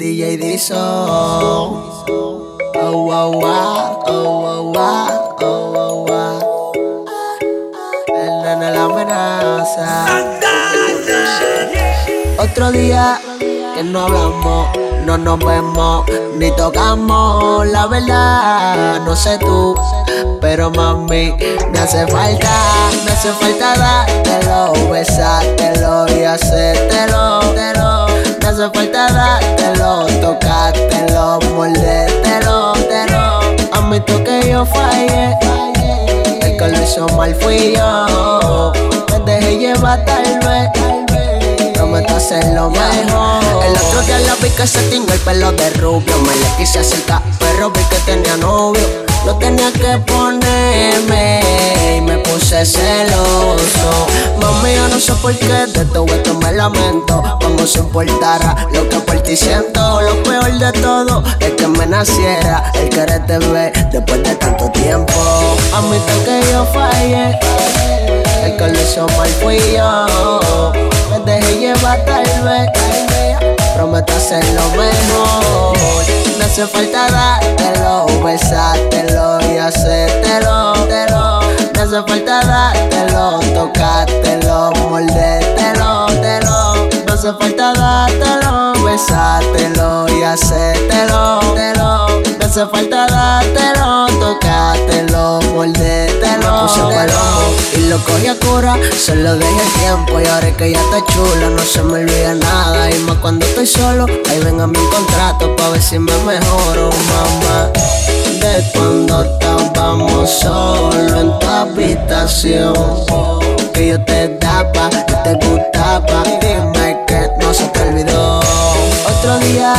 DJ Dizzo. Oh, wow, oh, wow, wow, oh, wow, wow. El nene la amenaza. Otro día que no hablamos, no nos vemos, ni tocamos. La verdad, no sé tú, pero mami, me hace falta, me hace falta dártelo, besártelo y hacértelo. Me hace falta dártelo, tocártelo, mordértelo. A mí que yo fallé, el que lo hizo mal fui yo. Me dejé llevar tal vez prometo hacer lo mejor. El otro día la vi que se tiñó el pelo de rubio. Me le quise acercar, pero vi que tenía novio. Lo tenía que ponerme y me puse celoso. Mami, yo no sé por qué de todo esto me lamento. Como si importara lo que por ti siento. Lo peor de todo es que me naciera el quererte ver después de tanto tiempo. Admito que yo fallé. El que lo hizo mal fui yo. Me dejé llevar tal vez. Prometo hacer lo mejor. Me hace falta dártelo, besártelo y hacértelo. Me hace falta dártelo, tocártelo, mordértelo. Me hace falta dártelo, besártelo y hacértelo. Me hace falta dártelo, tocártelo, mordértelo. Puse y lo cogí a cura, se lo dejé el tiempo y ahora es que ya está chula, no solo, ahí ven a mi contrato pa' ver si me mejoro, mamá. De cuando estábamos solos en tu habitación, que yo te daba y te gustaba. Dime que no se te olvidó. Otro día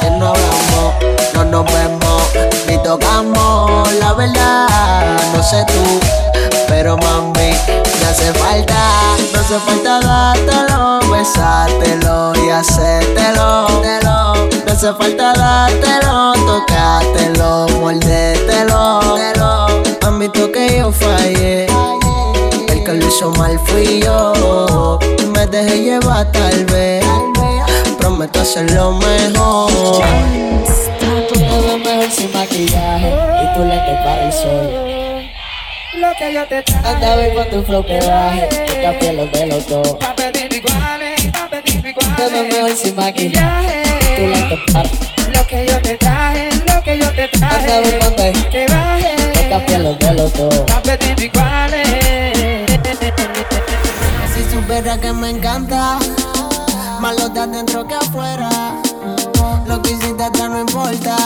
que no hablamos, no nos vemos ni tocamos. La verdad, no sé tú, pero mami, hace falta, me hace falta dártelo, besártelo y hacértelo. Me hace falta dártelo, tocártelo, mordértelo. Admito que yo fallé, el que lo hizo mal fui yo. Me dejé llevar tal vez, prometo hacer lo mejor. Tú te ves mejor sin maquillaje y lente para el sol. Lo que yo te traje. Anda bien con tu flow que baje, que cambie los de los dos. Pa' pedir iguales, pa' pedir iguales. mejor sin maquillaje tu lente para Lo que yo te traje, lo que yo te Anda bien traje. con tu Que baje. que cambie los de los dos. Pa' pedir iguales. Si supiera que me encanta, más lo de adentro que afuera. Lo que hiciste atrás no importa.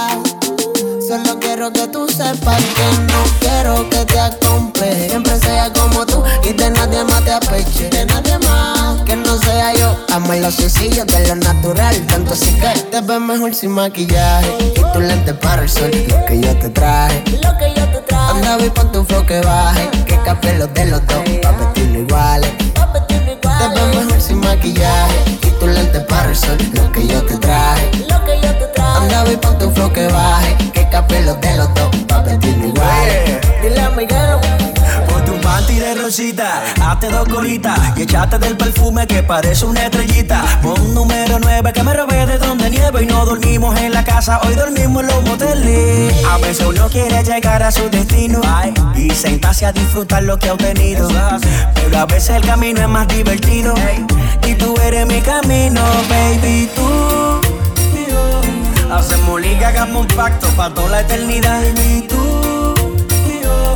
Solo quiero que tú sepas que no quiero que te acompleje. Siempre sea como tú y de nadie más te apeche. De nadie más que no sea yo. Amo lo sencillo de lo natural. Tanto así que te ves mejor sin maquillaje. Y tu lente para el sol. Lo que yo te traje. Lo que yo te traje. Anda bien con tu flow que baje. Que café los de los dos. Pa' vestirlo dos colitas y echate del perfume que parece una estrellita. Pon número 9 que me robé de donde nieve y no dormimos en la casa, hoy dormimos en los moteles. A veces uno quiere llegar a su destino y sentarse a disfrutar lo que ha obtenido. Pero a veces el camino es más divertido y tú eres mi camino, baby, tú. y. Hacemos liga, hagamos un pacto para toda la eternidad, baby, tú. y yo.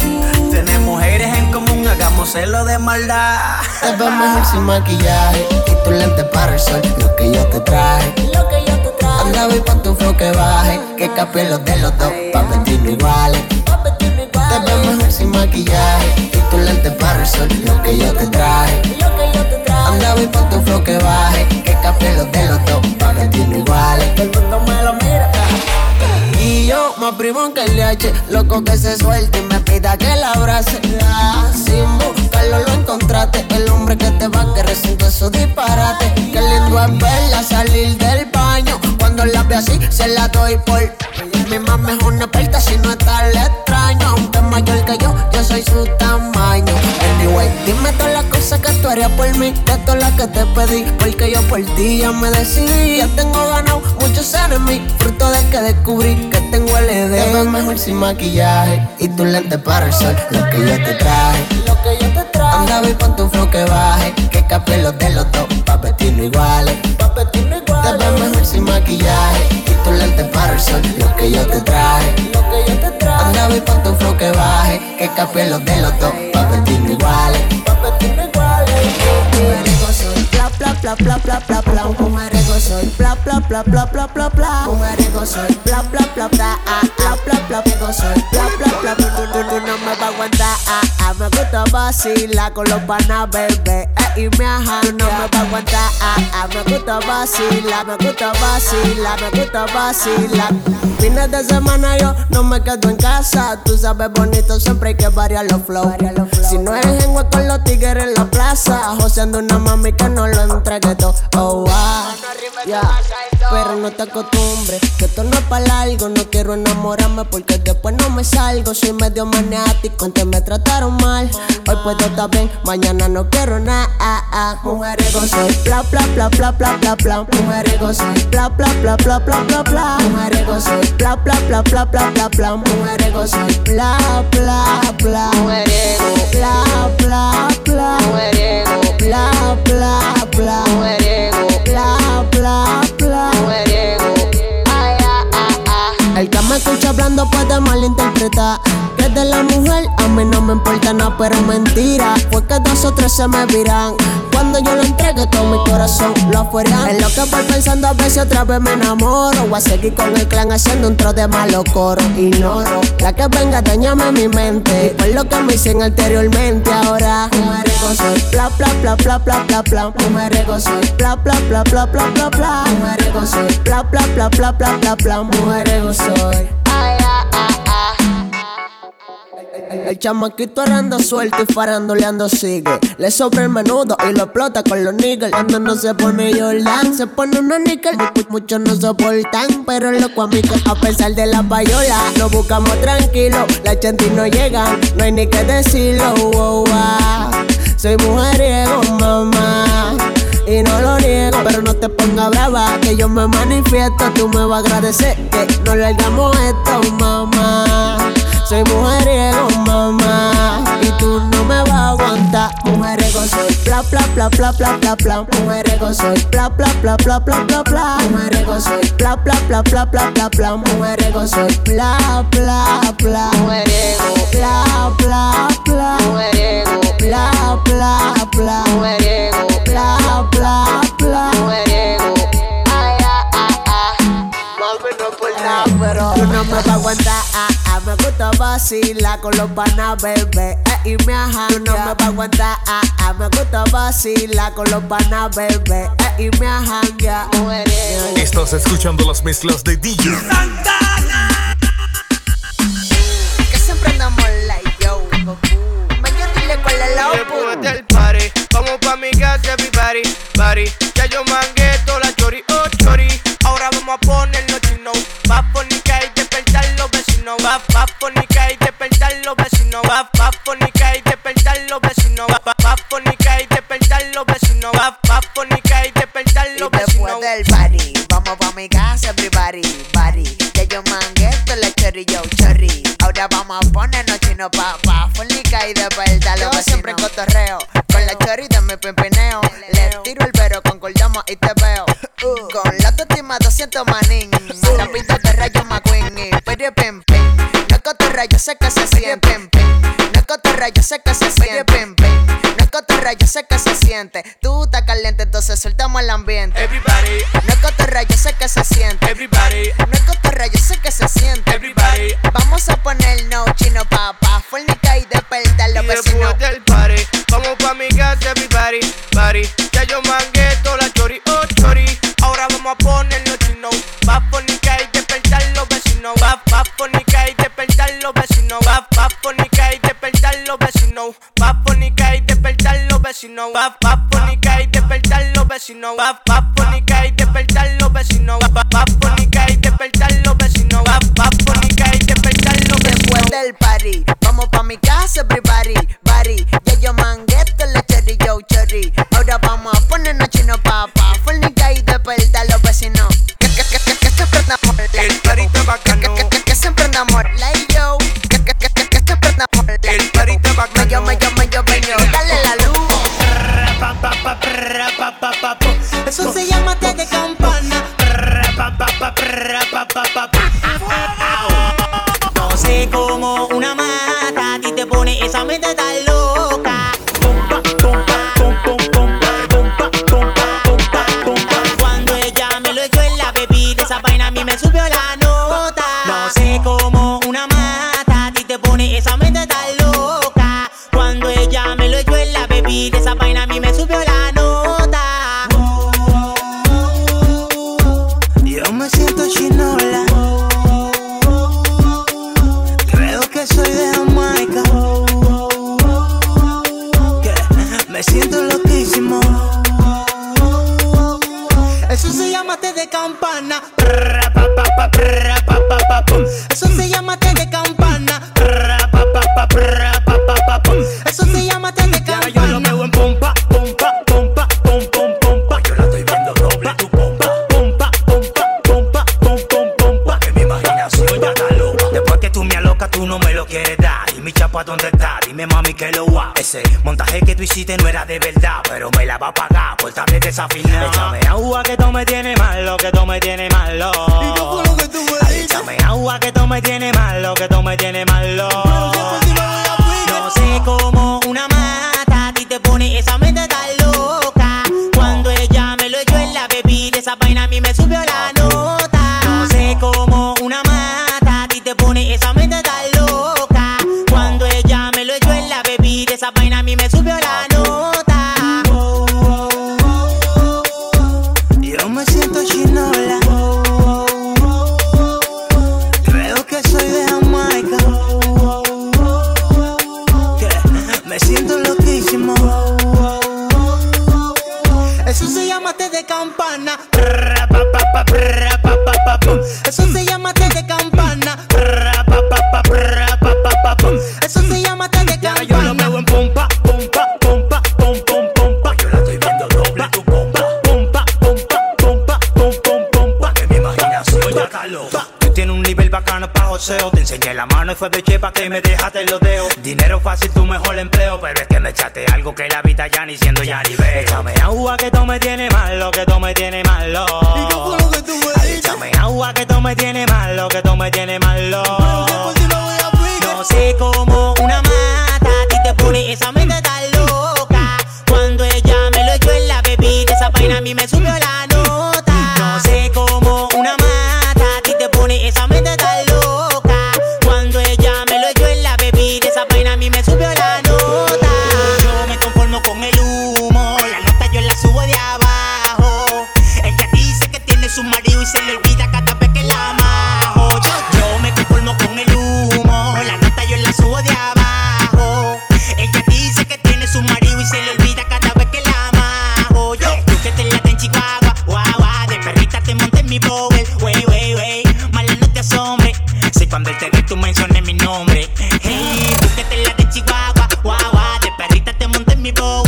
Hagámoselo de maldad. Te ves mejor sin maquillaje Y tu lente para el sol Lo que yo te traje. Lo que yo te traje. Anda y pon tu flow que baje Que café los de los dos Pa' vestirlo iguales. Te ves mejor sin maquillaje Y tu lente para el sol Lo que yo te traje. Lo que yo te traje. Anda y pon tu flow que baje Que café los de los dos Pa' vestirlo iguales. Que el mundo me lo mira y yo más primo que el H, loco que se suelte y me pida que la abrace. Ah, sin buscarlo lo encontraste, el hombre que te va a querer sin eso disparate. Qué lindo es verla salir del baño, cuando la ve así se la doy por. Mi mamá es una experta si no está le extraño, aunque es mayor que yo, yo soy su tamaño. Anyway, dime todas las cosas que tú haría por mí de todo lo que te pedí. Porque yo por ti ya me decidí. Ya tengo ganado muchos enemigos. Fruto de que descubrí que tengo LED. Te ves mejor sin maquillaje. Y tu lente para el sol. Lo que yo te traje. Lo que yo te traje. Anda, vi con tu flow que baje. Que capé los de los dos. Pa' vestirnos iguales. Pa' vestirnos iguales. Te mejor sin maquillaje. Y tu lente para el sol. Lo que yo te traje. Lo que yo te traje. Anda, vi con tu flow que baje. Que capé los de los dos. Pa' vestirnos iguales. Pa' vestirnos iguales. Mujeriego soy, bla bla bla bla bla bla bla. Mujeriego soy, bla bla bla bla bla bla bla. Mujeriego soy, bla bla bla bla ah ah bla bla bla. soy, bla bla bla bla. No me vas a aguantar ah ah. Me gusta vacilar con los panas, bebé. Y me tú no vas a aguantar. Me gusta vacilar, me gusta vacilar, me gusta vacilar. Fines de semana yo no me quedo en casa. Tú sabes bonito, siempre hay que variar los flows. Si no es en con los tigres en la plaza, joseando una mami que no lo entregue todo. Oh, wow. Yeah. Pero no te acostumbres, que esto no es para algo. No quiero enamorarme porque después no me salgo. Soy medio maniático, antes me trataron mal. Hoy puedo estar bien, mañana no quiero nada. Mujeres soy bla bla bla bla bla bla bla. Mujeres bla bla bla bla bla bla bla. Mujeres bla bla bla bla bla bla bla. Mujeres soy bla bla bla. Mujeres bla bla bla. Mujeres bla bla bla. Mujeres bla bla bla. Ay, ah, ah, ah. El que me escucha hablando puede malinterpretar. De la mujer a mí no me importa nada, pero mentira. Fue que dos o tres se me viran. Cuando yo lo entregue todo mi corazón lo afuera. Es lo que voy pensando a si otra vez me enamoro. Voy a seguir con el clan haciendo un tro de malo coro. Ignoro la que venga, dañame mi mente. Por lo que me hicieron anteriormente. Ahora, mujerego soy bla bla bla bla bla bla bla. Mujerego soy bla bla bla bla bla bla bla. Mujerego soy bla bla bla bla bla bla bla. Mujerego soy. El chamaquito aranda suelto y farandoleando sigue. Le sobra el menudo y lo explota con los niggas. Cuando no se pone Jordan, se pone una níquel. Mu- Muchos no soportan, pero loco a mí que a pesar de la payola, nos buscamos tranquilo. La chanti no llegan, no hay ni que decirlo. wow, wow. Soy mujeriego, mamá. Y no lo niego, pero no te pongas brava. Que yo me manifiesto, tú me vas a agradecer. Que no largamos esto, mamá. Soy mujeriego, mamá. Y tú no me vas a aguantar. Mujeriego soy bla bla bla bla bla bla bla. Mujeriego soy bla bla bla bla bla bla bla. Mujeriego soy bla bla bla bla bla bla bla. Mujeriego soy bla bla bla. Mujeriego bla bla bla. Mujeriego bla bla bla. Mujeriego gusta vacilar con los panas, bebé. Eh, y me ajá, tú no me vas a aguantar. Ah, ah, me gusta vacilar con los panas, bebé. Eh, y me ajá, ya. Estás escuchando las mezclas de DJ Que siempre andamos like yo. Mañana dile cuál es la del party, vamos pa' mi casa, everybody, party. Ya yo mangué No cotorra, yo sé que se siente. No cotorra, yo sé que se siente. No cotorra, yo sé que se siente. Tú estás caliente, entonces soltamos el ambiente. Everybody, No cotorra, yo sé que se siente. everybody, No cotorra, yo sé que se siente. everybody. Vamos a ponernos chino papá, fornica y despertar los Y vecinos. después del party, vamos pa' mi casa, everybody, party. Ya yo mangué toda la chori, oh chori. Ahora vamos a ponernos chino. Va a y despertar los vecinos. Va, va a Papónica y despertar los vecinos. Papónica y despertar los vecinos. Papónica y despertar los vecinos. Papónica y despertar los vecinos. Papónica y despertar los vecinos. Papónica y despertar los vecinos. Después del party, vamos pa' mi casa, everybody, body. Ya yo mangué la cherry, yo cherry. Ahora vamos a ponernos chino, papá. Fornica y despertar los Eso se llama té de campana. that she know tú no me lo quieres dar. Y mi chapa, ¿dónde está? Dime, mami, que lo va. Ese montaje que tú hiciste no era de verdad, pero me la va a pagar por estarme desafinado. Échame agua que tú me tienes malo, que tú me tienes malo. ¿Y qué fue lo que tú me Ay, Échame agua que tú me tienes malo, que tú me tienes malo. Pero no sé cómo una mata a ti te pone esa soberano Te enseñé la mano y fue de chepa que me dejaste los dedos. Dinero fácil, tu mejor empleo. Pero es que me echaste algo que la vida ya ni siendo ya ni veo. Échame agua que tú me tienes malo, que tú me tienes malo. ¿Y qué fue lo que tú me Ay, Échame agua que tú me tienes malo, que tú me tienes malo. No, no sé cómo una mata a ti te pone esa mente tan loca. Cuando ella me lo echó en la bebida, esa vaina a mí me subió la me go.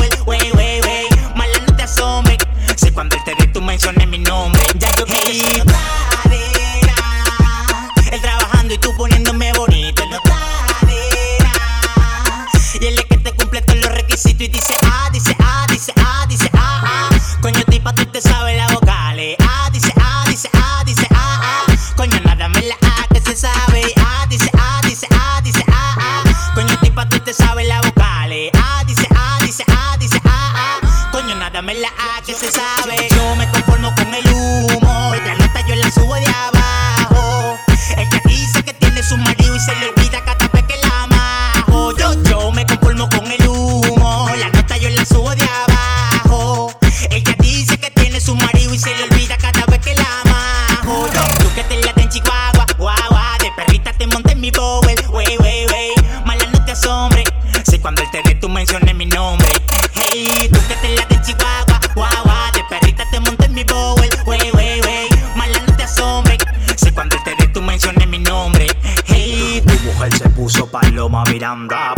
Dame la A que se sabe.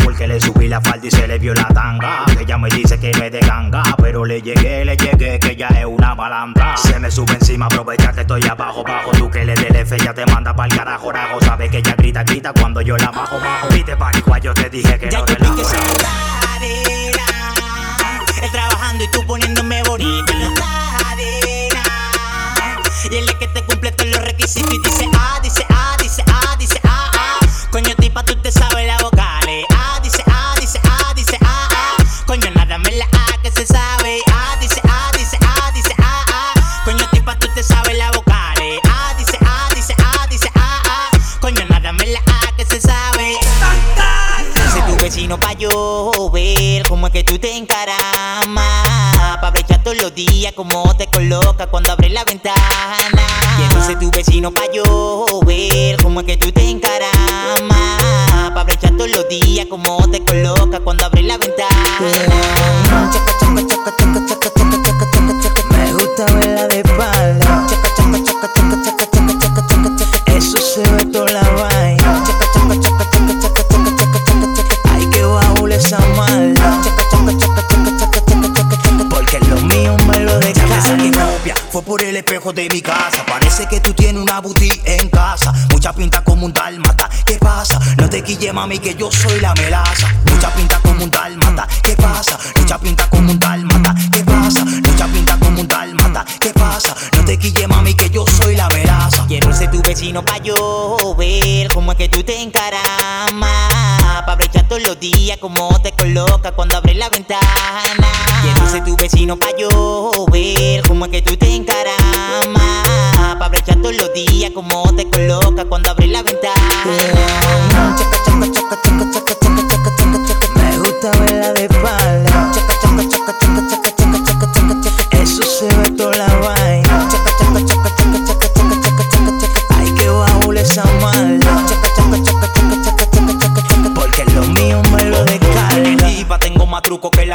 Porque le subí la falda y se le vio la tanga. Ella me dice que no es de ganga, pero le llegué, le llegué, que ella es una balandra. Se me sube encima, aprovecha que estoy abajo, bajo. Tú que le del F, ya te manda pa'l carajo, rajo. Sabes que ella grita, grita cuando yo la bajo, bajo. Viste, paricua, yo te dije que ya no te la Él trabajando y tú poniéndome bonita en la cadena. Y él es que te cumple todos los requisitos y dice ah, dice ah. Como te coloca cuando abres la ventana. Me gusta verla de espalda. Eso se ve toda la vaina. Ay, que baúl esa mala. Porque lo mío me lo descarga. fue por el espejo de mi casa. Mami, que yo soy la melaza.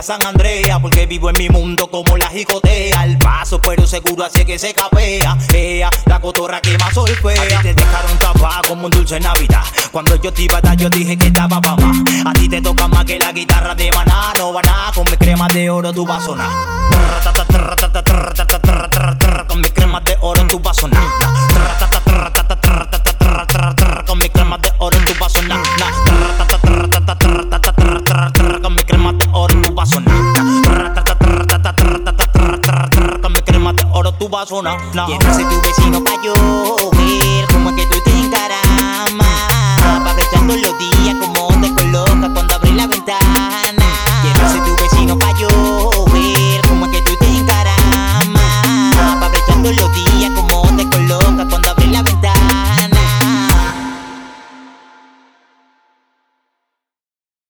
San Andrea Porque vivo en mi mundo como la jicotea Al paso, pero seguro así es que se capea Ea, la cotorra que más solfea A ti te dejaron tapar como un dulce Navidad Cuando yo te iba a dar, yo dije que estaba pa' más A ti te toca más que la guitarra de maná No va nada, con mi crema de oro tú vas a sonar Con mi crema de oro tú vas a sonar no, no. Yeah,